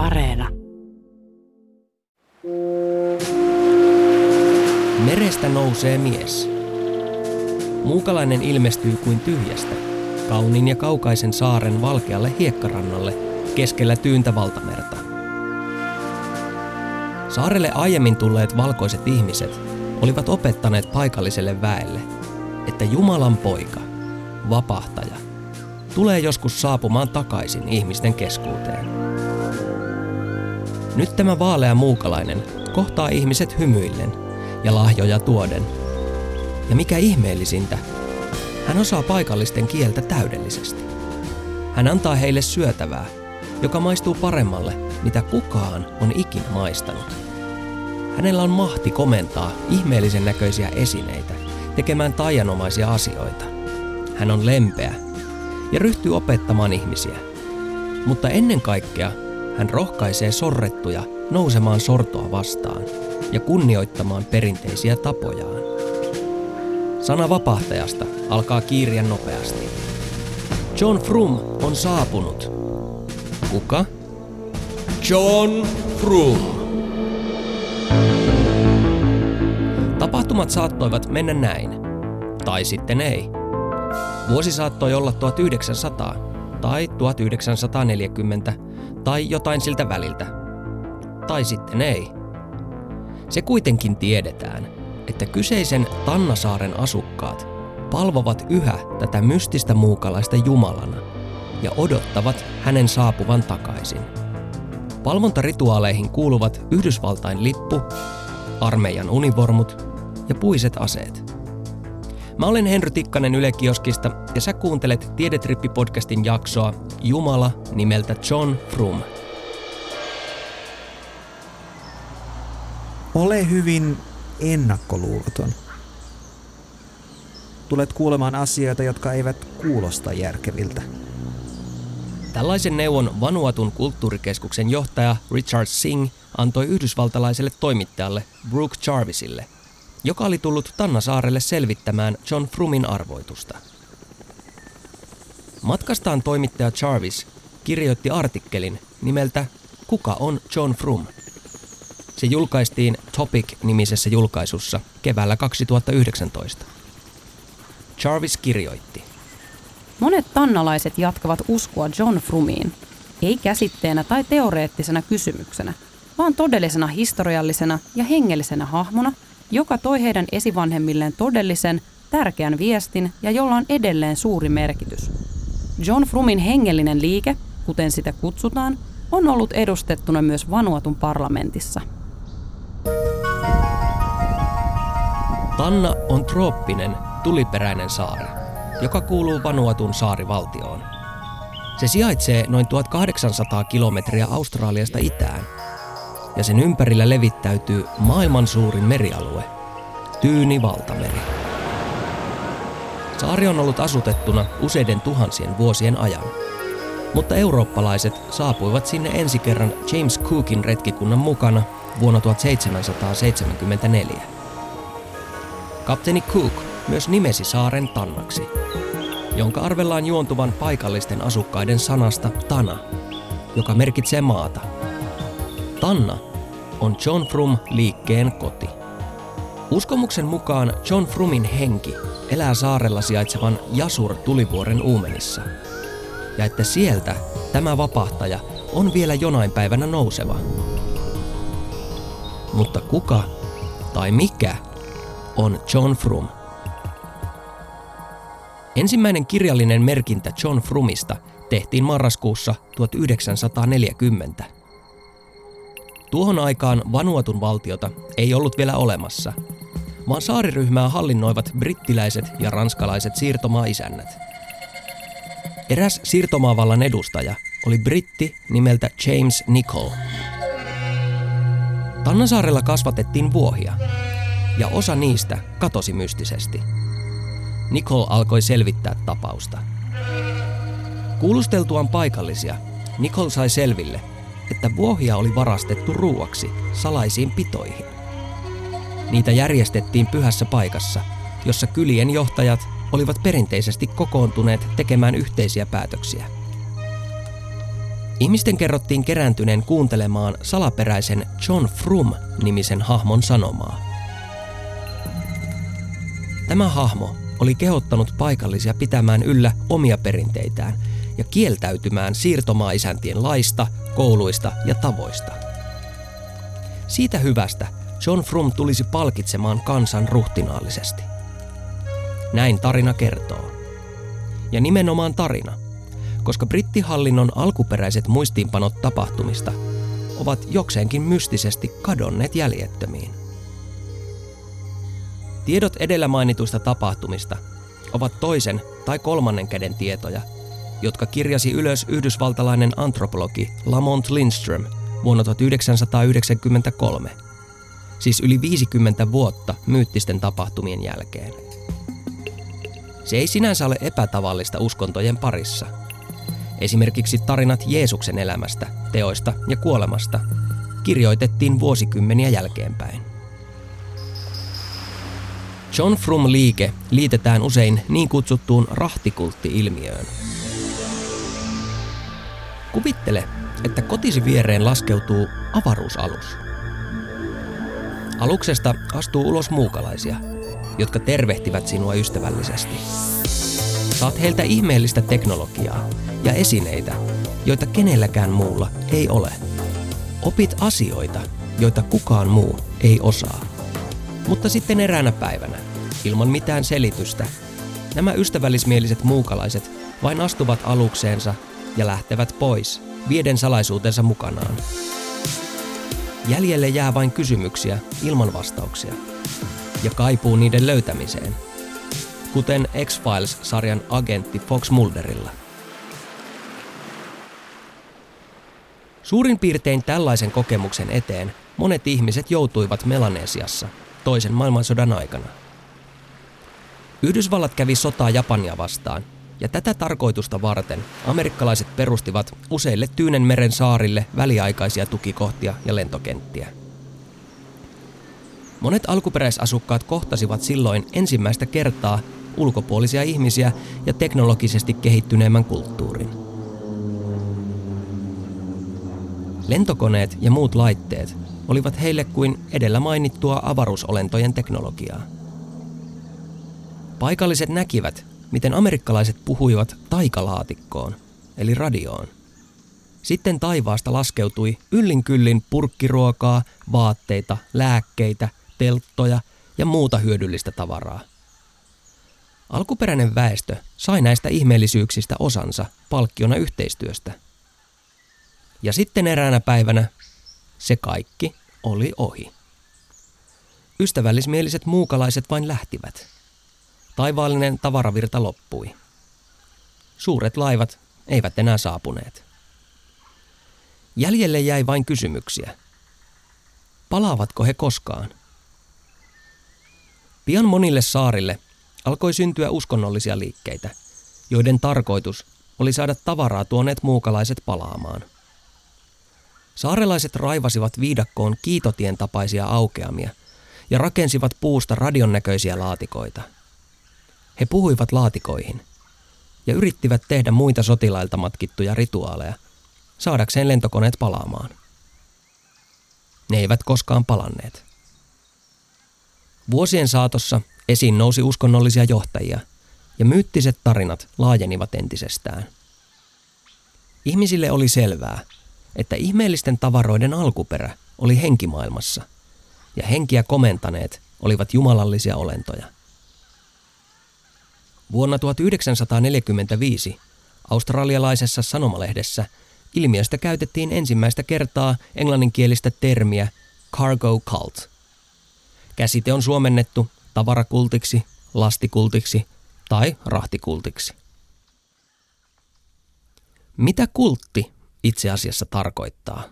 Areena. Merestä nousee mies. Muukalainen ilmestyy kuin tyhjästä, kauniin ja kaukaisen saaren valkealle hiekkarannalle keskellä tyyntä valtamerta. Saarelle aiemmin tulleet valkoiset ihmiset olivat opettaneet paikalliselle väelle, että Jumalan poika, vapahtaja, tulee joskus saapumaan takaisin ihmisten keskuuteen. Nyt tämä vaalea muukalainen kohtaa ihmiset hymyillen ja lahjoja tuoden. Ja mikä ihmeellisintä, hän osaa paikallisten kieltä täydellisesti. Hän antaa heille syötävää, joka maistuu paremmalle, mitä kukaan on ikin maistanut. Hänellä on mahti komentaa ihmeellisen näköisiä esineitä, tekemään taianomaisia asioita. Hän on lempeä ja ryhtyy opettamaan ihmisiä. Mutta ennen kaikkea hän rohkaisee sorrettuja nousemaan sortoa vastaan ja kunnioittamaan perinteisiä tapojaan. Sana vapahtajasta alkaa kiiriä nopeasti. John Frum on saapunut. Kuka? John Frum. Tapahtumat saattoivat mennä näin. Tai sitten ei. Vuosi saattoi olla 1900 tai 1940 tai jotain siltä väliltä. Tai sitten ei. Se kuitenkin tiedetään, että kyseisen Tannasaaren asukkaat palvovat yhä tätä mystistä muukalaista jumalana ja odottavat hänen saapuvan takaisin. Palvontarituaaleihin kuuluvat Yhdysvaltain lippu, armeijan univormut ja puiset aseet. Mä olen Henry Tikkanen Yle Kioskista ja sä kuuntelet Tiedetrippi-podcastin jaksoa Jumala nimeltä John Frum. Ole hyvin ennakkoluuloton. Tulet kuulemaan asioita, jotka eivät kuulosta järkeviltä. Tällaisen neuvon Vanuatun kulttuurikeskuksen johtaja Richard Singh antoi yhdysvaltalaiselle toimittajalle Brooke Jarvisille, joka oli tullut Tannasaarelle selvittämään John Frumin arvoitusta. Matkastaan toimittaja Jarvis kirjoitti artikkelin nimeltä Kuka on John Frum? Se julkaistiin Topic-nimisessä julkaisussa keväällä 2019. Jarvis kirjoitti. Monet tannalaiset jatkavat uskoa John Frumiin, ei käsitteenä tai teoreettisena kysymyksenä, vaan todellisena historiallisena ja hengellisenä hahmona, joka toi heidän esivanhemmilleen todellisen, tärkeän viestin ja jolla on edelleen suuri merkitys. John Frumin hengellinen liike, kuten sitä kutsutaan, on ollut edustettuna myös Vanuatun parlamentissa. Tanna on trooppinen, tuliperäinen saari, joka kuuluu Vanuatun saarivaltioon. Se sijaitsee noin 1800 kilometriä Australiasta itään, ja sen ympärillä levittäytyy maailman suurin merialue, Tyyni valtameri. Saari on ollut asutettuna useiden tuhansien vuosien ajan, mutta eurooppalaiset saapuivat sinne ensi kerran James Cookin retkikunnan mukana vuonna 1774. Kapteeni Cook myös nimesi saaren Tannaksi, jonka arvellaan juontuvan paikallisten asukkaiden sanasta Tana, joka merkitsee maata. Tanna on John Frum liikkeen koti. Uskomuksen mukaan John Frumin henki elää saarella sijaitsevan Jasur tulivuoren uumenissa. Ja että sieltä tämä vapahtaja on vielä jonain päivänä nouseva. Mutta kuka tai mikä on John Frum? Ensimmäinen kirjallinen merkintä John Frumista tehtiin marraskuussa 1940. Tuohon aikaan Vanuatun valtiota ei ollut vielä olemassa, vaan saariryhmää hallinnoivat brittiläiset ja ranskalaiset siirtomaa-isännät. Eräs siirtomaavallan edustaja oli britti nimeltä James Nicol. Tannasaarella kasvatettiin vuohia, ja osa niistä katosi mystisesti. Nicole alkoi selvittää tapausta. Kuulusteltuaan paikallisia, Nicole sai selville, että vuohia oli varastettu ruuaksi salaisiin pitoihin. Niitä järjestettiin pyhässä paikassa, jossa kylien johtajat olivat perinteisesti kokoontuneet tekemään yhteisiä päätöksiä. Ihmisten kerrottiin kerääntyneen kuuntelemaan salaperäisen John Frum-nimisen hahmon sanomaa. Tämä hahmo oli kehottanut paikallisia pitämään yllä omia perinteitään ja kieltäytymään siirtomaaisäntien laista, kouluista ja tavoista. Siitä hyvästä John Frum tulisi palkitsemaan kansan ruhtinaallisesti. Näin tarina kertoo. Ja nimenomaan tarina, koska brittihallinnon alkuperäiset muistiinpanot tapahtumista ovat jokseenkin mystisesti kadonneet jäljettömiin. Tiedot edellä mainituista tapahtumista ovat toisen tai kolmannen käden tietoja, jotka kirjasi ylös yhdysvaltalainen antropologi Lamont Lindström vuonna 1993, siis yli 50 vuotta myyttisten tapahtumien jälkeen. Se ei sinänsä ole epätavallista uskontojen parissa. Esimerkiksi tarinat Jeesuksen elämästä, teoista ja kuolemasta kirjoitettiin vuosikymmeniä jälkeenpäin. John Frum-liike liitetään usein niin kutsuttuun rahtikultti-ilmiöön. Kuvittele, että kotisi viereen laskeutuu avaruusalus. Aluksesta astuu ulos muukalaisia, jotka tervehtivät sinua ystävällisesti. Saat heiltä ihmeellistä teknologiaa ja esineitä, joita kenelläkään muulla ei ole. Opit asioita, joita kukaan muu ei osaa. Mutta sitten eräänä päivänä, ilman mitään selitystä, nämä ystävällismieliset muukalaiset vain astuvat alukseensa ja lähtevät pois, vieden salaisuutensa mukanaan. Jäljelle jää vain kysymyksiä ilman vastauksia ja kaipuu niiden löytämiseen, kuten X-Files-sarjan agentti Fox Mulderilla. Suurin piirtein tällaisen kokemuksen eteen monet ihmiset joutuivat Melanesiassa toisen maailmansodan aikana. Yhdysvallat kävi sotaa Japania vastaan, ja tätä tarkoitusta varten amerikkalaiset perustivat useille Tyynenmeren saarille väliaikaisia tukikohtia ja lentokenttiä. Monet alkuperäisasukkaat kohtasivat silloin ensimmäistä kertaa ulkopuolisia ihmisiä ja teknologisesti kehittyneemmän kulttuurin. Lentokoneet ja muut laitteet olivat heille kuin edellä mainittua avaruusolentojen teknologiaa. Paikalliset näkivät, miten amerikkalaiset puhuivat taikalaatikkoon, eli radioon. Sitten taivaasta laskeutui yllin kyllin purkkiruokaa, vaatteita, lääkkeitä, telttoja ja muuta hyödyllistä tavaraa. Alkuperäinen väestö sai näistä ihmeellisyyksistä osansa palkkiona yhteistyöstä. Ja sitten eräänä päivänä se kaikki oli ohi. Ystävällismieliset muukalaiset vain lähtivät. Taivaallinen tavaravirta loppui. Suuret laivat eivät enää saapuneet. Jäljelle jäi vain kysymyksiä. Palaavatko he koskaan? Pian monille saarille alkoi syntyä uskonnollisia liikkeitä, joiden tarkoitus oli saada tavaraa tuoneet muukalaiset palaamaan – Saarelaiset raivasivat viidakkoon kiitotien tapaisia aukeamia ja rakensivat puusta radion näköisiä laatikoita. He puhuivat laatikoihin ja yrittivät tehdä muita sotilailta matkittuja rituaaleja, saadakseen lentokoneet palaamaan. Ne eivät koskaan palanneet. Vuosien saatossa esiin nousi uskonnollisia johtajia ja myyttiset tarinat laajenivat entisestään. Ihmisille oli selvää, että ihmeellisten tavaroiden alkuperä oli henkimaailmassa, ja henkiä komentaneet olivat jumalallisia olentoja. Vuonna 1945 australialaisessa sanomalehdessä ilmiöstä käytettiin ensimmäistä kertaa englanninkielistä termiä cargo cult. Käsite on suomennettu tavarakultiksi, lastikultiksi tai rahtikultiksi. Mitä kultti itse asiassa tarkoittaa?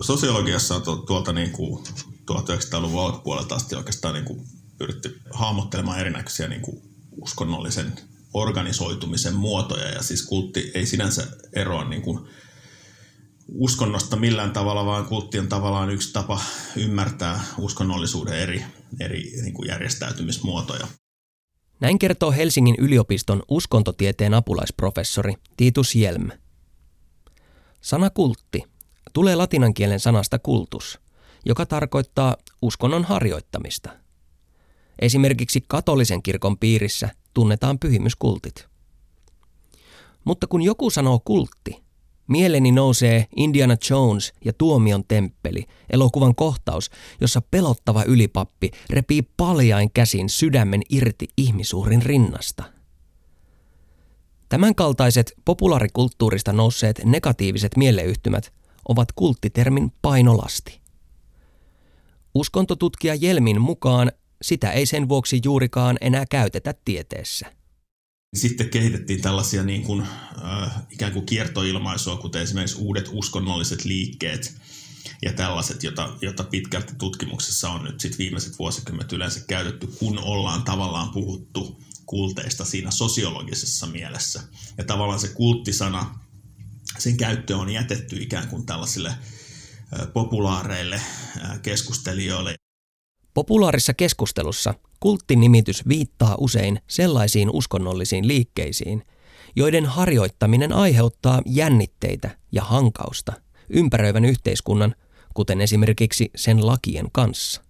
Sosiologiassa on tuolta niin kuin 1900-luvun alkupuolelta asti oikeastaan niin kuin pyritty hahmottelemaan erinäköisiä niin kuin uskonnollisen organisoitumisen muotoja. Ja siis kultti ei sinänsä eroa niin kuin uskonnosta millään tavalla, vaan kultti on tavallaan yksi tapa ymmärtää uskonnollisuuden eri, eri niin kuin järjestäytymismuotoja. Näin kertoo Helsingin yliopiston uskontotieteen apulaisprofessori Titus Jelm. Sana kultti tulee latinan kielen sanasta kultus, joka tarkoittaa uskonnon harjoittamista. Esimerkiksi katolisen kirkon piirissä tunnetaan pyhimyskultit. Mutta kun joku sanoo kultti, Mieleni nousee Indiana Jones ja Tuomion temppeli, elokuvan kohtaus, jossa pelottava ylipappi repii paljain käsin sydämen irti ihmisuurin rinnasta. Tämänkaltaiset populaarikulttuurista nousseet negatiiviset mieleyhtymät ovat kulttitermin painolasti. Uskontotutkija Jelmin mukaan sitä ei sen vuoksi juurikaan enää käytetä tieteessä – sitten kehitettiin tällaisia niin kuin, äh, ikään kuin kiertoilmaisua, kuten esimerkiksi uudet uskonnolliset liikkeet ja tällaiset, jota, jota pitkälti tutkimuksessa on nyt sit viimeiset vuosikymmenet yleensä käytetty, kun ollaan tavallaan puhuttu kulteista siinä sosiologisessa mielessä. Ja tavallaan se kulttisana, sen käyttö on jätetty ikään kuin tällaisille äh, populaareille äh, keskustelijoille. Populaarissa keskustelussa kulttinimitys viittaa usein sellaisiin uskonnollisiin liikkeisiin, joiden harjoittaminen aiheuttaa jännitteitä ja hankausta ympäröivän yhteiskunnan, kuten esimerkiksi sen lakien kanssa.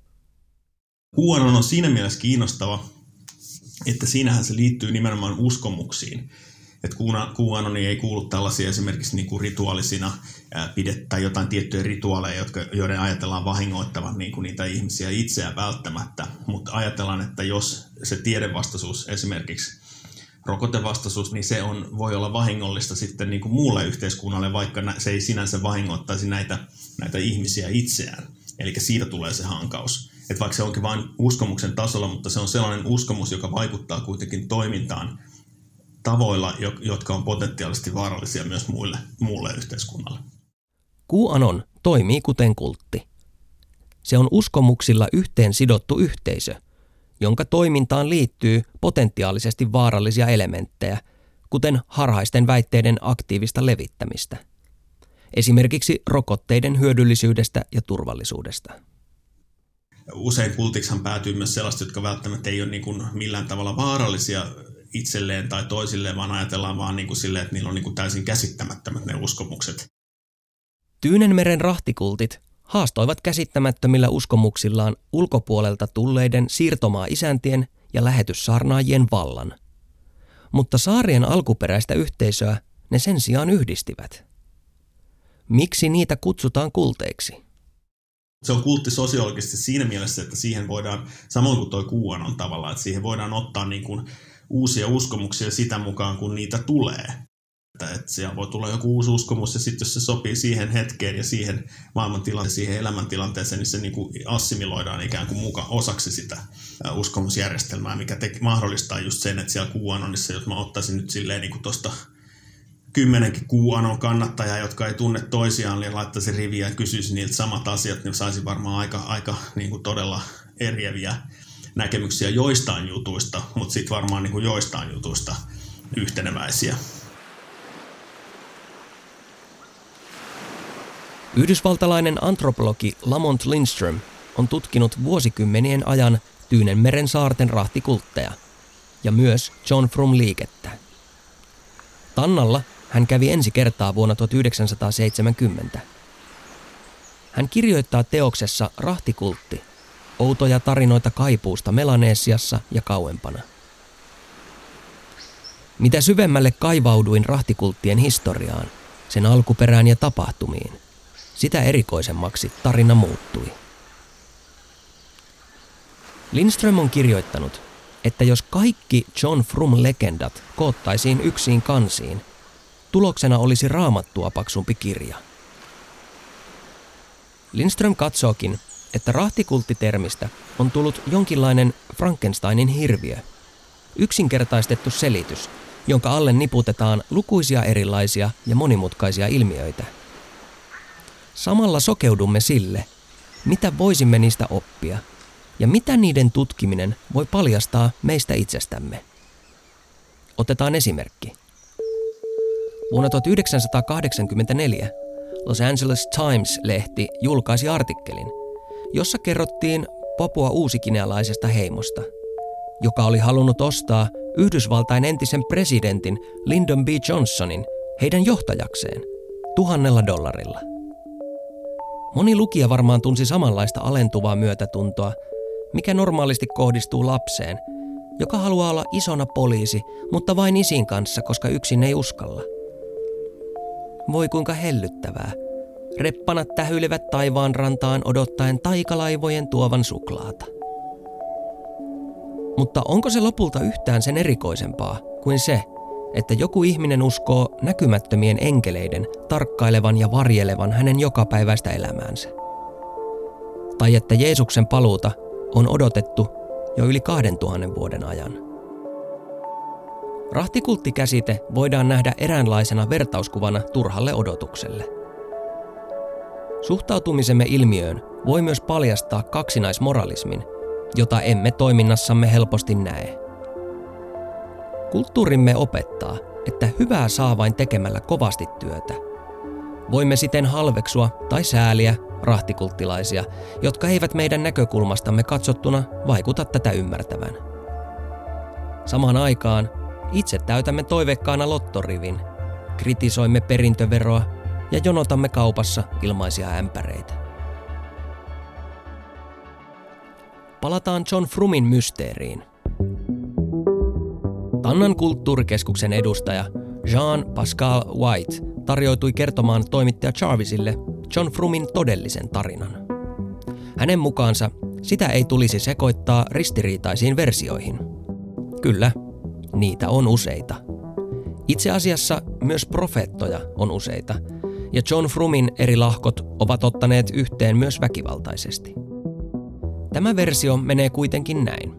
QAnon on siinä mielessä kiinnostava, että siinähän se liittyy nimenomaan uskomuksiin että QAnoni ei kuulu tällaisia esimerkiksi niin kuin rituaalisina pidettä jotain tiettyjä rituaaleja, jotka, joiden ajatellaan vahingoittavan niin kuin niitä ihmisiä itseään välttämättä, mutta ajatellaan, että jos se tiedevastaisuus esimerkiksi rokotevastaisuus, niin se on, voi olla vahingollista sitten niin kuin muulle yhteiskunnalle, vaikka se ei sinänsä vahingoittaisi näitä, näitä ihmisiä itseään. Eli siitä tulee se hankaus. Että vaikka se onkin vain uskomuksen tasolla, mutta se on sellainen uskomus, joka vaikuttaa kuitenkin toimintaan tavoilla, jotka on potentiaalisesti vaarallisia myös muille, muulle yhteiskunnalle. QAnon toimii kuten kultti. Se on uskomuksilla yhteen sidottu yhteisö, jonka toimintaan liittyy potentiaalisesti vaarallisia elementtejä, kuten harhaisten väitteiden aktiivista levittämistä. Esimerkiksi rokotteiden hyödyllisyydestä ja turvallisuudesta. Usein kultiksihan päätyy myös sellaista, jotka välttämättä ei ole niin kuin millään tavalla vaarallisia itselleen tai toisilleen, vaan ajatellaan vaan niin kuin silleen, että niillä on niin kuin täysin käsittämättömät ne uskomukset. Tyynenmeren rahtikultit haastoivat käsittämättömillä uskomuksillaan ulkopuolelta tulleiden siirtomaa-isäntien ja lähetyssaarnaajien vallan. Mutta saarien alkuperäistä yhteisöä ne sen sijaan yhdistivät. Miksi niitä kutsutaan kulteiksi? Se on kultti sosiologisesti siinä mielessä, että siihen voidaan, samoin kuin tuo kuuan on tavallaan, että siihen voidaan ottaa niin kuin uusia uskomuksia sitä mukaan, kun niitä tulee. Että, että siellä voi tulla joku uusi uskomus ja sitten jos se sopii siihen hetkeen ja siihen maailmantilanteeseen, siihen elämäntilanteeseen, niin se niin kuin assimiloidaan ikään kuin muka osaksi sitä uskomusjärjestelmää, mikä te, mahdollistaa just sen, että siellä kuuanonissa, jos mä ottaisin nyt silleen niin tuosta kymmenenkin kuuanon kannattajaa, jotka ei tunne toisiaan, niin laittaisi riviä ja kysyisi niiltä samat asiat, niin saisi varmaan aika, aika niin kuin todella eriäviä näkemyksiä joistain jutuista, mutta sitten varmaan niin kuin joistain jutuista yhteneväisiä. Yhdysvaltalainen antropologi Lamont Lindström on tutkinut vuosikymmenien ajan Tyynenmeren saarten rahtikultteja ja myös John Frum-liikettä. Tannalla hän kävi ensi kertaa vuonna 1970. Hän kirjoittaa teoksessa Rahtikultti outoja tarinoita kaipuusta Melaneesiassa ja kauempana. Mitä syvemmälle kaivauduin rahtikulttien historiaan, sen alkuperään ja tapahtumiin, sitä erikoisemmaksi tarina muuttui. Lindström on kirjoittanut, että jos kaikki John Frum-legendat koottaisiin yksiin kansiin, tuloksena olisi raamattua paksumpi kirja. Lindström katsookin, että rahtikulttitermistä on tullut jonkinlainen Frankensteinin hirviö. Yksinkertaistettu selitys, jonka alle niputetaan lukuisia erilaisia ja monimutkaisia ilmiöitä. Samalla sokeudumme sille, mitä voisimme niistä oppia ja mitä niiden tutkiminen voi paljastaa meistä itsestämme. Otetaan esimerkki. Vuonna 1984 Los Angeles Times-lehti julkaisi artikkelin – jossa kerrottiin Papua uusikinealaisesta heimosta, joka oli halunnut ostaa Yhdysvaltain entisen presidentin Lyndon B. Johnsonin heidän johtajakseen tuhannella dollarilla. Moni lukija varmaan tunsi samanlaista alentuvaa myötätuntoa, mikä normaalisti kohdistuu lapseen, joka haluaa olla isona poliisi, mutta vain isin kanssa, koska yksin ei uskalla. Voi kuinka hellyttävää. Reppanat tähyilevät taivaan rantaan odottaen taikalaivojen tuovan suklaata. Mutta onko se lopulta yhtään sen erikoisempaa kuin se, että joku ihminen uskoo näkymättömien enkeleiden tarkkailevan ja varjelevan hänen jokapäiväistä elämäänsä? Tai että Jeesuksen paluuta on odotettu jo yli 2000 vuoden ajan. Rahtikulttikäsite voidaan nähdä eräänlaisena vertauskuvana turhalle odotukselle. Suhtautumisemme ilmiöön voi myös paljastaa kaksinaismoralismin, jota emme toiminnassamme helposti näe. Kulttuurimme opettaa, että hyvää saa vain tekemällä kovasti työtä. Voimme siten halveksua tai sääliä rahtikulttilaisia, jotka eivät meidän näkökulmastamme katsottuna vaikuta tätä ymmärtävän. Samaan aikaan itse täytämme toivekkaana lottorivin, kritisoimme perintöveroa ja jonotamme kaupassa ilmaisia ämpäreitä. Palataan John Frumin mysteeriin. Tannan kulttuurikeskuksen edustaja Jean Pascal White tarjoutui kertomaan toimittaja Jarvisille John Frumin todellisen tarinan. Hänen mukaansa sitä ei tulisi sekoittaa ristiriitaisiin versioihin. Kyllä, niitä on useita. Itse asiassa myös profeettoja on useita, ja John Frumin eri lahkot ovat ottaneet yhteen myös väkivaltaisesti. Tämä versio menee kuitenkin näin.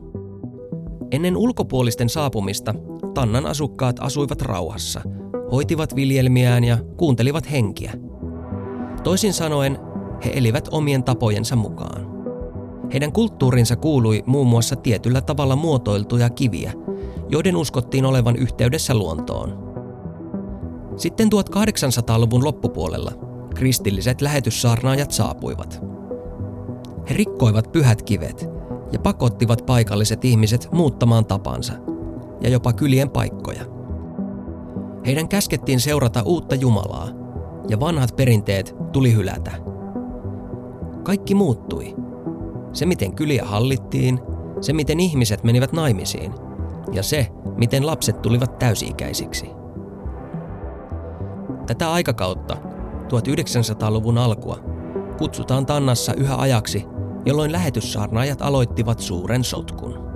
Ennen ulkopuolisten saapumista Tannan asukkaat asuivat rauhassa, hoitivat viljelmiään ja kuuntelivat henkiä. Toisin sanoen, he elivät omien tapojensa mukaan. Heidän kulttuurinsa kuului muun muassa tietyllä tavalla muotoiltuja kiviä, joiden uskottiin olevan yhteydessä luontoon. Sitten 1800-luvun loppupuolella kristilliset lähetyssaarnaajat saapuivat. He rikkoivat pyhät kivet ja pakottivat paikalliset ihmiset muuttamaan tapansa ja jopa kylien paikkoja. Heidän käskettiin seurata uutta Jumalaa ja vanhat perinteet tuli hylätä. Kaikki muuttui. Se, miten kyliä hallittiin, se, miten ihmiset menivät naimisiin ja se, miten lapset tulivat täysi-ikäisiksi. Tätä aikakautta, 1900-luvun alkua, kutsutaan Tannassa yhä ajaksi jolloin lähetyssaarnaajat aloittivat suuren sotkun.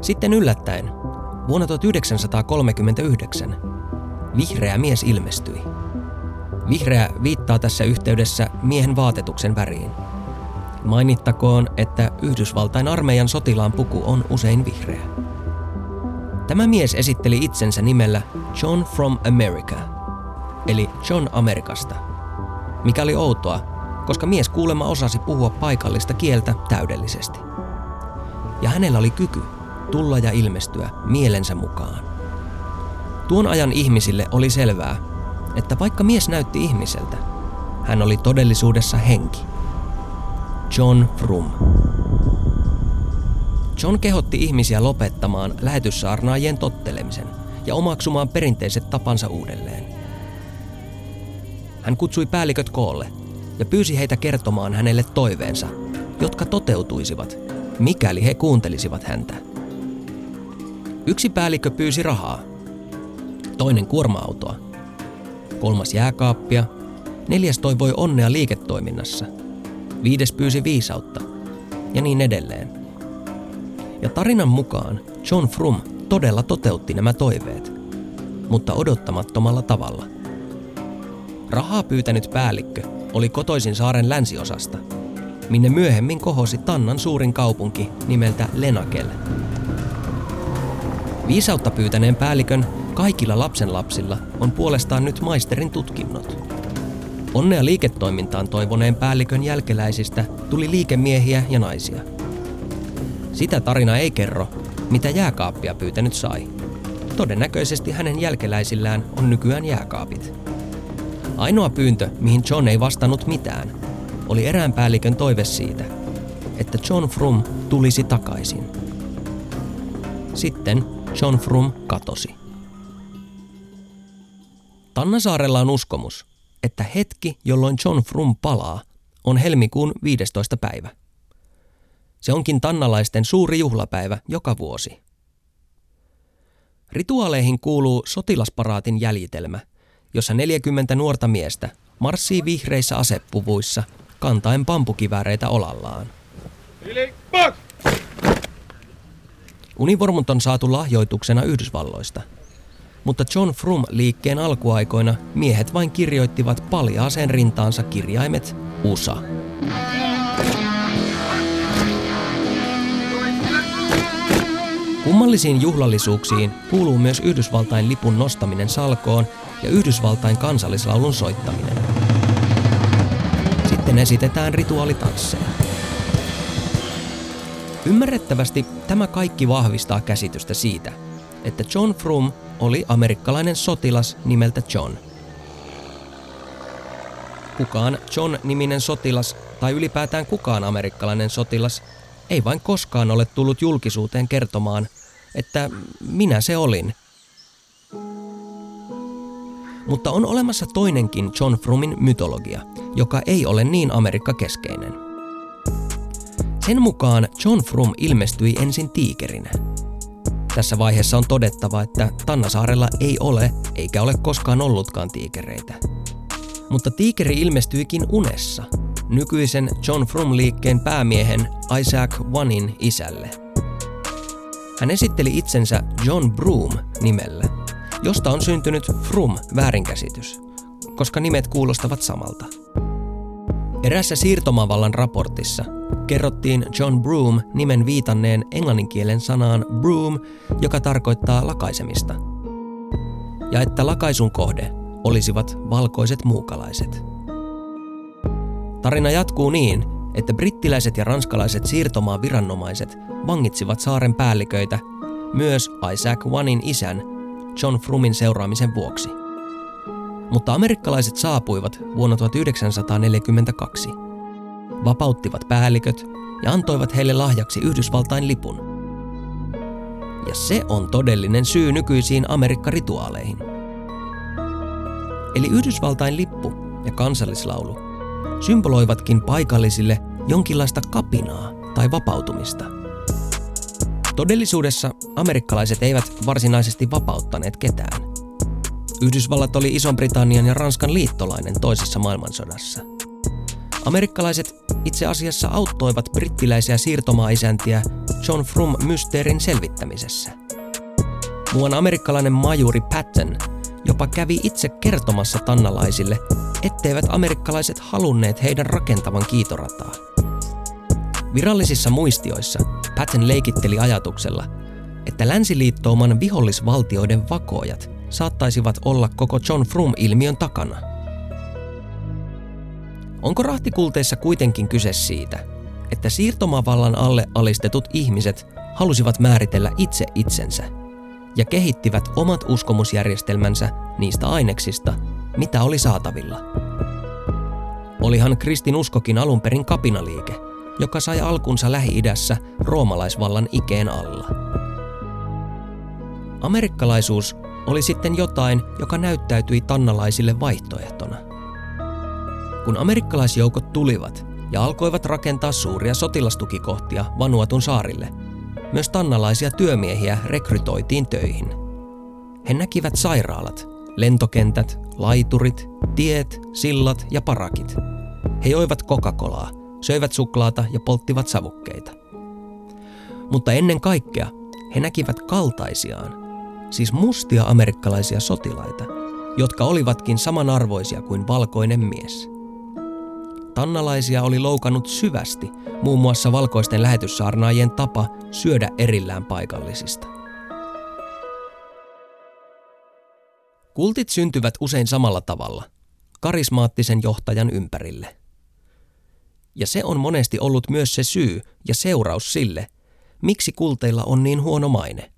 Sitten yllättäen, vuonna 1939, vihreä mies ilmestyi. Vihreä viittaa tässä yhteydessä miehen vaatetuksen väriin. Mainittakoon, että Yhdysvaltain armeijan sotilaan puku on usein vihreä. Tämä mies esitteli itsensä nimellä John from America, eli John Amerikasta, mikä oli outoa, koska mies kuulemma osasi puhua paikallista kieltä täydellisesti. Ja hänellä oli kyky tulla ja ilmestyä mielensä mukaan. Tuon ajan ihmisille oli selvää, että vaikka mies näytti ihmiseltä, hän oli todellisuudessa henki. John Frum. John kehotti ihmisiä lopettamaan lähetyssaarnaajien tottelemisen ja omaksumaan perinteiset tapansa uudelleen. Hän kutsui päälliköt koolle ja pyysi heitä kertomaan hänelle toiveensa, jotka toteutuisivat, mikäli he kuuntelisivat häntä. Yksi päällikkö pyysi rahaa, toinen kuorma-autoa, kolmas jääkaappia, neljäs toivoi onnea liiketoiminnassa, viides pyysi viisautta ja niin edelleen. Ja tarinan mukaan John Frum todella toteutti nämä toiveet, mutta odottamattomalla tavalla. Rahaa pyytänyt päällikkö oli kotoisin saaren länsiosasta, minne myöhemmin kohosi Tannan suurin kaupunki nimeltä Lenakel. Viisautta pyytäneen päällikön kaikilla lapsenlapsilla on puolestaan nyt maisterin tutkinnot. Onnea liiketoimintaan toivoneen päällikön jälkeläisistä tuli liikemiehiä ja naisia. Sitä tarina ei kerro, mitä jääkaappia pyytänyt sai. Todennäköisesti hänen jälkeläisillään on nykyään jääkaapit. Ainoa pyyntö, mihin John ei vastannut mitään, oli erään päällikön toive siitä, että John Frum tulisi takaisin. Sitten John Frum katosi. Tannasaarella on uskomus, että hetki, jolloin John Frum palaa, on helmikuun 15. päivä. Se onkin tannalaisten suuri juhlapäivä joka vuosi. Rituaaleihin kuuluu sotilasparaatin jäljitelmä, jossa 40 nuorta miestä marssii vihreissä asepuvuissa kantaen pampukivääreitä olallaan. Univormut on saatu lahjoituksena Yhdysvalloista. Mutta John Frum-liikkeen alkuaikoina miehet vain kirjoittivat paljaaseen rintaansa kirjaimet USA. Kummallisiin juhlallisuuksiin kuuluu myös Yhdysvaltain lipun nostaminen salkoon ja Yhdysvaltain kansallislaulun soittaminen. Sitten esitetään rituaalitansseja. Ymmärrettävästi tämä kaikki vahvistaa käsitystä siitä, että John Frum oli amerikkalainen sotilas nimeltä John. Kukaan John-niminen sotilas tai ylipäätään kukaan amerikkalainen sotilas ei vain koskaan ole tullut julkisuuteen kertomaan, että minä se olin. Mutta on olemassa toinenkin John Frumin mytologia, joka ei ole niin Amerikka-keskeinen. Sen mukaan John Frum ilmestyi ensin tiikerinä. Tässä vaiheessa on todettava, että Tannasaarella ei ole eikä ole koskaan ollutkaan tiikereitä. Mutta tiikeri ilmestyikin unessa, nykyisen John Frum-liikkeen päämiehen Isaac Wanin isälle. Hän esitteli itsensä John Broom nimellä, josta on syntynyt Frum väärinkäsitys, koska nimet kuulostavat samalta. Erässä siirtomavallan raportissa kerrottiin John Broom nimen viitanneen englanninkielen sanaan broom, joka tarkoittaa lakaisemista. Ja että lakaisun kohde olisivat valkoiset muukalaiset. Tarina jatkuu niin, että brittiläiset ja ranskalaiset siirtomaan viranomaiset vangitsivat saaren päälliköitä, myös Isaac Wanin isän, John Frumin seuraamisen vuoksi. Mutta amerikkalaiset saapuivat vuonna 1942, vapauttivat päälliköt ja antoivat heille lahjaksi Yhdysvaltain lipun. Ja se on todellinen syy nykyisiin Amerikka-rituaaleihin. Eli Yhdysvaltain lippu ja kansallislaulu symboloivatkin paikallisille jonkinlaista kapinaa tai vapautumista. Todellisuudessa amerikkalaiset eivät varsinaisesti vapauttaneet ketään. Yhdysvallat oli Ison-Britannian ja Ranskan liittolainen toisessa maailmansodassa. Amerikkalaiset itse asiassa auttoivat brittiläisiä siirtomaaisäntiä John Frum mysteerin selvittämisessä. Muuan amerikkalainen majuri Patton jopa kävi itse kertomassa tannalaisille, etteivät amerikkalaiset halunneet heidän rakentavan kiitorataa. Virallisissa muistioissa Patton leikitteli ajatuksella, että länsiliittouman vihollisvaltioiden vakoojat saattaisivat olla koko John Frum-ilmiön takana. Onko rahtikulteissa kuitenkin kyse siitä, että siirtomavallan alle alistetut ihmiset halusivat määritellä itse itsensä ja kehittivät omat uskomusjärjestelmänsä niistä aineksista, mitä oli saatavilla. Olihan kristin uskokin alun perin kapinaliike, joka sai alkunsa Lähi-idässä roomalaisvallan ikeen alla. Amerikkalaisuus oli sitten jotain, joka näyttäytyi tannalaisille vaihtoehtona. Kun amerikkalaisjoukot tulivat ja alkoivat rakentaa suuria sotilastukikohtia Vanuatun saarille, myös tannalaisia työmiehiä rekrytoitiin töihin. He näkivät sairaalat, lentokentät, laiturit, tiet, sillat ja parakit. He joivat Coca-Colaa, söivät suklaata ja polttivat savukkeita. Mutta ennen kaikkea he näkivät kaltaisiaan, siis mustia amerikkalaisia sotilaita, jotka olivatkin samanarvoisia kuin valkoinen mies. Tannalaisia oli loukannut syvästi muun muassa valkoisten lähetyssaarnaajien tapa syödä erillään paikallisista. Kultit syntyvät usein samalla tavalla, karismaattisen johtajan ympärille. Ja se on monesti ollut myös se syy ja seuraus sille, miksi kulteilla on niin huono maine.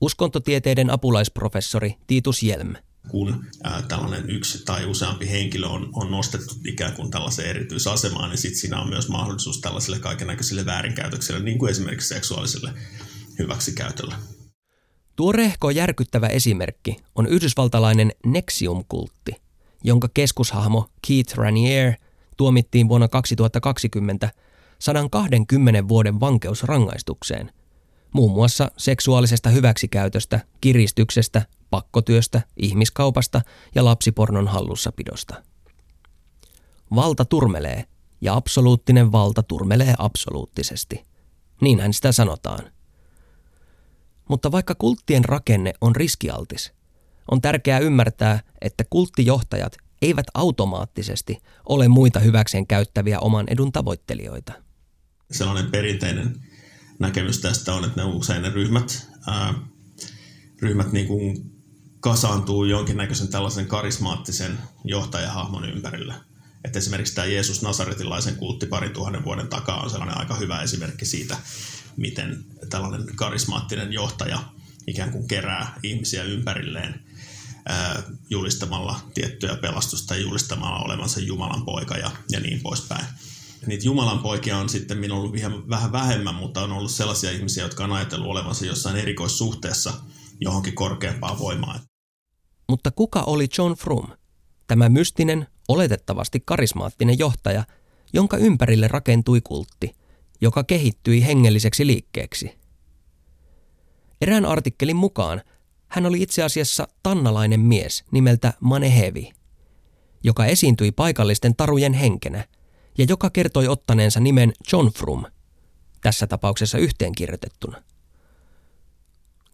Uskontotieteiden apulaisprofessori Titus Jelm – kun ää, tällainen yksi tai useampi henkilö on, on nostettu ikään kuin tällaiseen erityisasemaan, niin sitten siinä on myös mahdollisuus tällaisille kaikenlaisille väärinkäytöksille, niin kuin esimerkiksi seksuaaliselle hyväksikäytölle. Tuo rehko järkyttävä esimerkki on yhdysvaltalainen Nexium-kultti, jonka keskushahmo Keith Raniere tuomittiin vuonna 2020 120 vuoden vankeusrangaistukseen, muun muassa seksuaalisesta hyväksikäytöstä, kiristyksestä, pakkotyöstä, ihmiskaupasta ja lapsipornon hallussapidosta. Valta turmelee, ja absoluuttinen valta turmelee absoluuttisesti. Niinhän sitä sanotaan. Mutta vaikka kulttien rakenne on riskialtis, on tärkeää ymmärtää, että kulttijohtajat eivät automaattisesti ole muita hyväkseen käyttäviä oman edun tavoittelijoita. Sellainen perinteinen näkemys tästä on, että ne usein ne ryhmät, ää, ryhmät niin kuin kasaantuu jonkinnäköisen tällaisen karismaattisen johtajahahmon ympärille. Että esimerkiksi tämä Jeesus Nasaretilaisen kultti parin tuhannen vuoden takaa on sellainen aika hyvä esimerkki siitä, miten tällainen karismaattinen johtaja ikään kuin kerää ihmisiä ympärilleen julistamalla tiettyä pelastusta ja julistamalla olevansa Jumalan poika ja, ja niin poispäin. Niitä Jumalan poikia on sitten minulla ollut vähän vähemmän, mutta on ollut sellaisia ihmisiä, jotka on ajatellut olevansa jossain erikoissuhteessa johonkin korkeampaan voimaan. Mutta kuka oli John Frum? Tämä mystinen, oletettavasti karismaattinen johtaja, jonka ympärille rakentui kultti, joka kehittyi hengelliseksi liikkeeksi. Erään artikkelin mukaan hän oli itse asiassa tannalainen mies nimeltä Manehevi, joka esiintyi paikallisten tarujen henkenä ja joka kertoi ottaneensa nimen John Frum, tässä tapauksessa yhteenkirjoitettuna.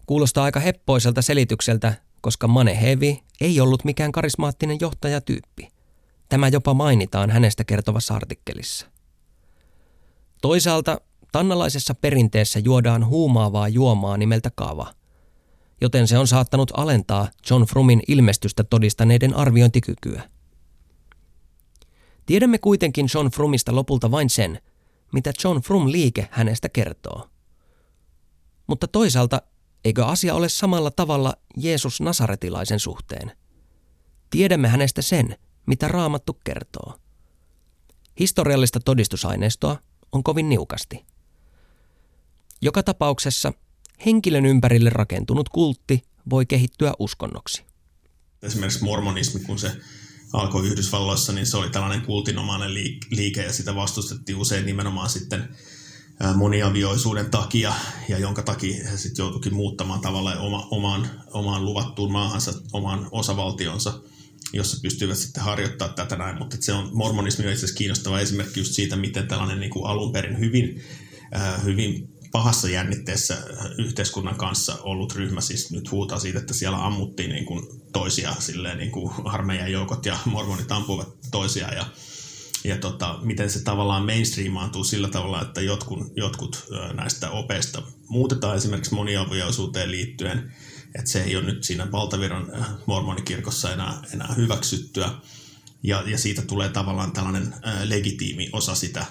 Kuulostaa aika heppoiselta selitykseltä, koska Manehevi ei ollut mikään karismaattinen johtajatyyppi. Tämä jopa mainitaan hänestä kertovassa artikkelissa. Toisaalta tannalaisessa perinteessä juodaan huumaavaa juomaa nimeltä kava, joten se on saattanut alentaa John Frumin ilmestystä todistaneiden arviointikykyä. Tiedämme kuitenkin John Frumista lopulta vain sen, mitä John Frum liike hänestä kertoo. Mutta toisaalta eikö asia ole samalla tavalla Jeesus Nasaretilaisen suhteen? Tiedämme hänestä sen, mitä raamattu kertoo. Historiallista todistusaineistoa on kovin niukasti. Joka tapauksessa henkilön ympärille rakentunut kultti voi kehittyä uskonnoksi. Esimerkiksi mormonismi, kun se alkoi Yhdysvalloissa, niin se oli tällainen kultinomainen liike ja sitä vastustettiin usein nimenomaan sitten moniavioisuuden takia ja jonka takia he sitten joutuikin muuttamaan tavallaan oma, omaan, omaan luvattuun maahansa, omaan osavaltionsa – jossa pystyvät sitten harjoittaa tätä näin, mutta se on, mormonismi on itse asiassa kiinnostava esimerkki just siitä, miten tällainen niin kuin alun perin hyvin, hyvin pahassa jännitteessä yhteiskunnan kanssa ollut ryhmä siis nyt huutaa siitä, että siellä ammuttiin niin kuin toisia silleen niin kuin armeijan joukot ja mormonit ampuvat toisia ja, ja tota, miten se tavallaan mainstreamaantuu sillä tavalla, että jotkut, jotkut näistä opeista muutetaan esimerkiksi moniavioisuuteen liittyen että se ei ole nyt siinä valtaviran äh, mormonikirkossa enää, enää hyväksyttyä. Ja, ja siitä tulee tavallaan tällainen legitiimi osa sitä.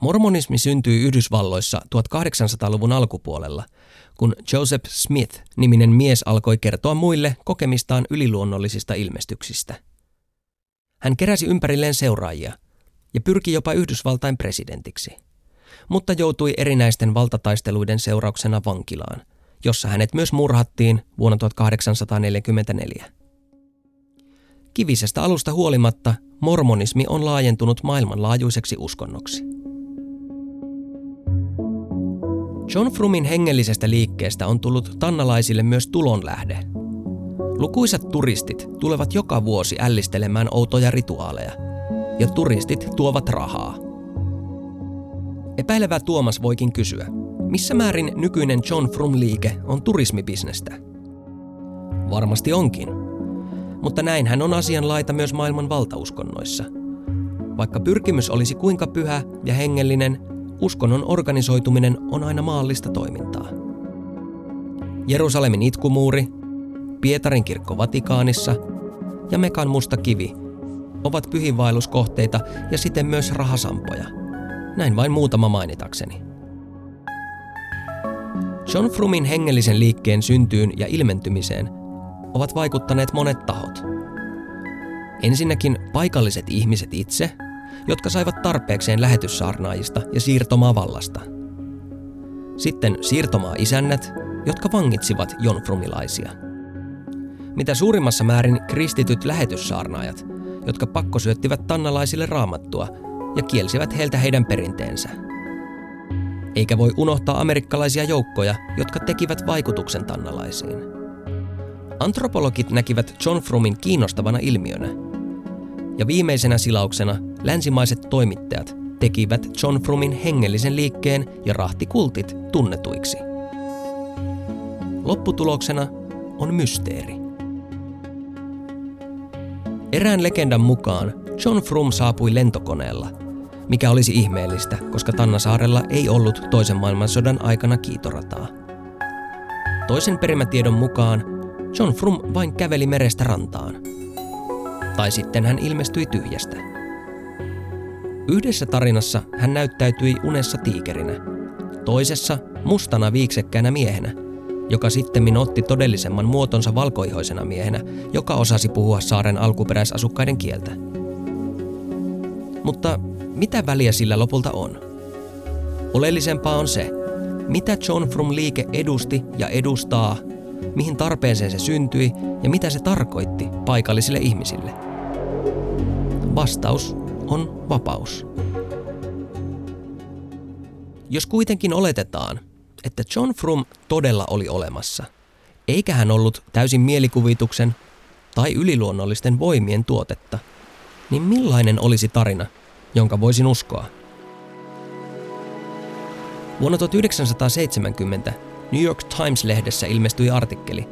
Mormonismi syntyi Yhdysvalloissa 1800-luvun alkupuolella, kun Joseph Smith-niminen mies alkoi kertoa muille kokemistaan yliluonnollisista ilmestyksistä. Hän keräsi ympärilleen seuraajia ja pyrki jopa Yhdysvaltain presidentiksi, mutta joutui erinäisten valtataisteluiden seurauksena vankilaan – jossa hänet myös murhattiin vuonna 1844. Kivisestä alusta huolimatta mormonismi on laajentunut maailmanlaajuiseksi uskonnoksi. John Frumin hengellisestä liikkeestä on tullut tannalaisille myös tulonlähde. Lukuisat turistit tulevat joka vuosi ällistelemään outoja rituaaleja, ja turistit tuovat rahaa. Epäilevä Tuomas voikin kysyä – missä määrin nykyinen John Frum-liike on turismibisnestä? Varmasti onkin. Mutta näinhän on asianlaita myös maailman valtauskonnoissa. Vaikka pyrkimys olisi kuinka pyhä ja hengellinen, uskonnon organisoituminen on aina maallista toimintaa. Jerusalemin itkumuuri, Pietarin kirkko Vatikaanissa ja Mekan musta kivi ovat pyhinvaelluskohteita ja siten myös rahasampoja. Näin vain muutama mainitakseni. John Frumin hengellisen liikkeen syntyyn ja ilmentymiseen ovat vaikuttaneet monet tahot. Ensinnäkin paikalliset ihmiset itse, jotka saivat tarpeekseen lähetyssaarnaajista ja siirtomaa vallasta. Sitten siirtomaa isännät, jotka vangitsivat jonfrumilaisia. Mitä suurimmassa määrin kristityt lähetyssaarnaajat, jotka pakkosyöttivät tannalaisille raamattua ja kielsivät heiltä heidän perinteensä. Eikä voi unohtaa amerikkalaisia joukkoja, jotka tekivät vaikutuksen tannalaisiin. Antropologit näkivät John Frumin kiinnostavana ilmiönä. Ja viimeisenä silauksena länsimaiset toimittajat tekivät John Frumin hengellisen liikkeen ja rahtikultit tunnetuiksi. Lopputuloksena on mysteeri. Erään legendan mukaan John Frum saapui lentokoneella, mikä olisi ihmeellistä, koska Tannasaarella ei ollut toisen maailmansodan aikana kiitorataa. Toisen perimätiedon mukaan John Frum vain käveli merestä rantaan. Tai sitten hän ilmestyi tyhjästä. Yhdessä tarinassa hän näyttäytyi unessa tiikerinä, toisessa mustana viiksekkäänä miehenä, joka sitten otti todellisemman muotonsa valkoihoisena miehenä, joka osasi puhua saaren alkuperäisasukkaiden kieltä. Mutta mitä väliä sillä lopulta on? Oleellisempaa on se, mitä John Frum liike edusti ja edustaa, mihin tarpeeseen se syntyi ja mitä se tarkoitti paikallisille ihmisille. Vastaus on vapaus. Jos kuitenkin oletetaan, että John Frum todella oli olemassa, eikä hän ollut täysin mielikuvituksen tai yliluonnollisten voimien tuotetta, niin millainen olisi tarina, jonka voisin uskoa? Vuonna 1970 New York Times-lehdessä ilmestyi artikkeli,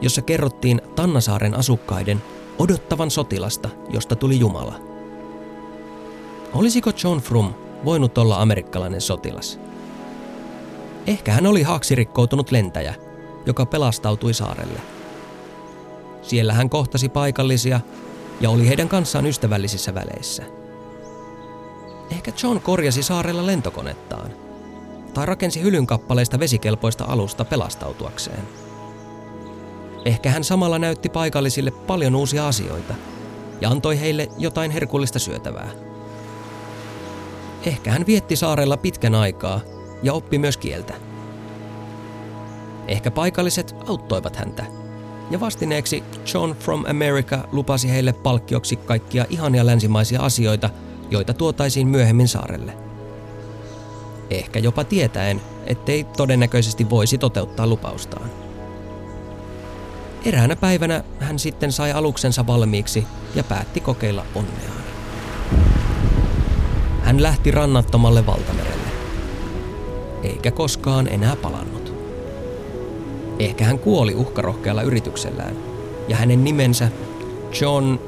jossa kerrottiin Tannasaaren asukkaiden odottavan sotilasta, josta tuli Jumala. Olisiko John Frum voinut olla amerikkalainen sotilas? Ehkä hän oli haaksirikkoutunut lentäjä, joka pelastautui saarelle. Siellä hän kohtasi paikallisia ja oli heidän kanssaan ystävällisissä väleissä. Ehkä John korjasi saarella lentokonettaan tai rakensi hylynkappaleista vesikelpoista alusta pelastautuakseen. Ehkä hän samalla näytti paikallisille paljon uusia asioita ja antoi heille jotain herkullista syötävää. Ehkä hän vietti saarella pitkän aikaa ja oppi myös kieltä. Ehkä paikalliset auttoivat häntä, ja vastineeksi John from America lupasi heille palkkioksi kaikkia ihania länsimaisia asioita, joita tuotaisiin myöhemmin saarelle. Ehkä jopa tietäen, ettei todennäköisesti voisi toteuttaa lupaustaan. Eräänä päivänä hän sitten sai aluksensa valmiiksi ja päätti kokeilla onneaan. Hän lähti rannattomalle valtamerelle, eikä koskaan enää palannut. Ehkä hän kuoli uhkarohkealla yrityksellään, ja hänen nimensä John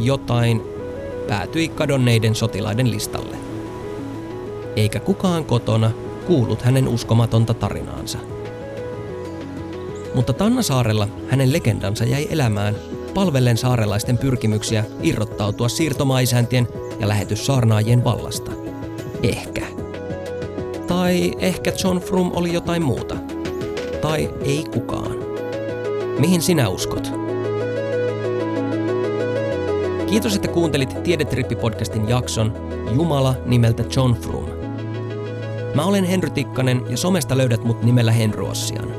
jotain päätyi kadonneiden sotilaiden listalle. Eikä kukaan kotona kuullut hänen uskomatonta tarinaansa. Mutta Tannasaarella hänen legendansa jäi elämään palvellen saarelaisten pyrkimyksiä irrottautua siirtomaisäntien ja lähetyssaarnaajien vallasta. Ehkä. Tai ehkä John Frum oli jotain muuta. Tai ei kukaan. Mihin sinä uskot? Kiitos, että kuuntelit Tiedetrippi-podcastin jakson Jumala nimeltä John Frum. Mä olen Henry Tikkanen ja somesta löydät mut nimellä Henruossian.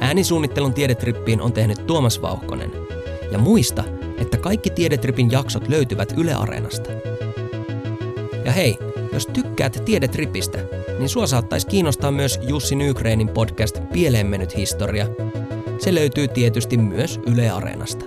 Äänisuunnittelun Tiedetrippiin on tehnyt Tuomas Vauhkonen. Ja muista, että kaikki Tiedetripin jaksot löytyvät Yle Areenasta. Ja hei, jos tykkäät Tiedetripistä, niin sua saattaisi kiinnostaa myös Jussi Nygreenin podcast Pieleen mennyt historia. Se löytyy tietysti myös Yle Areenasta.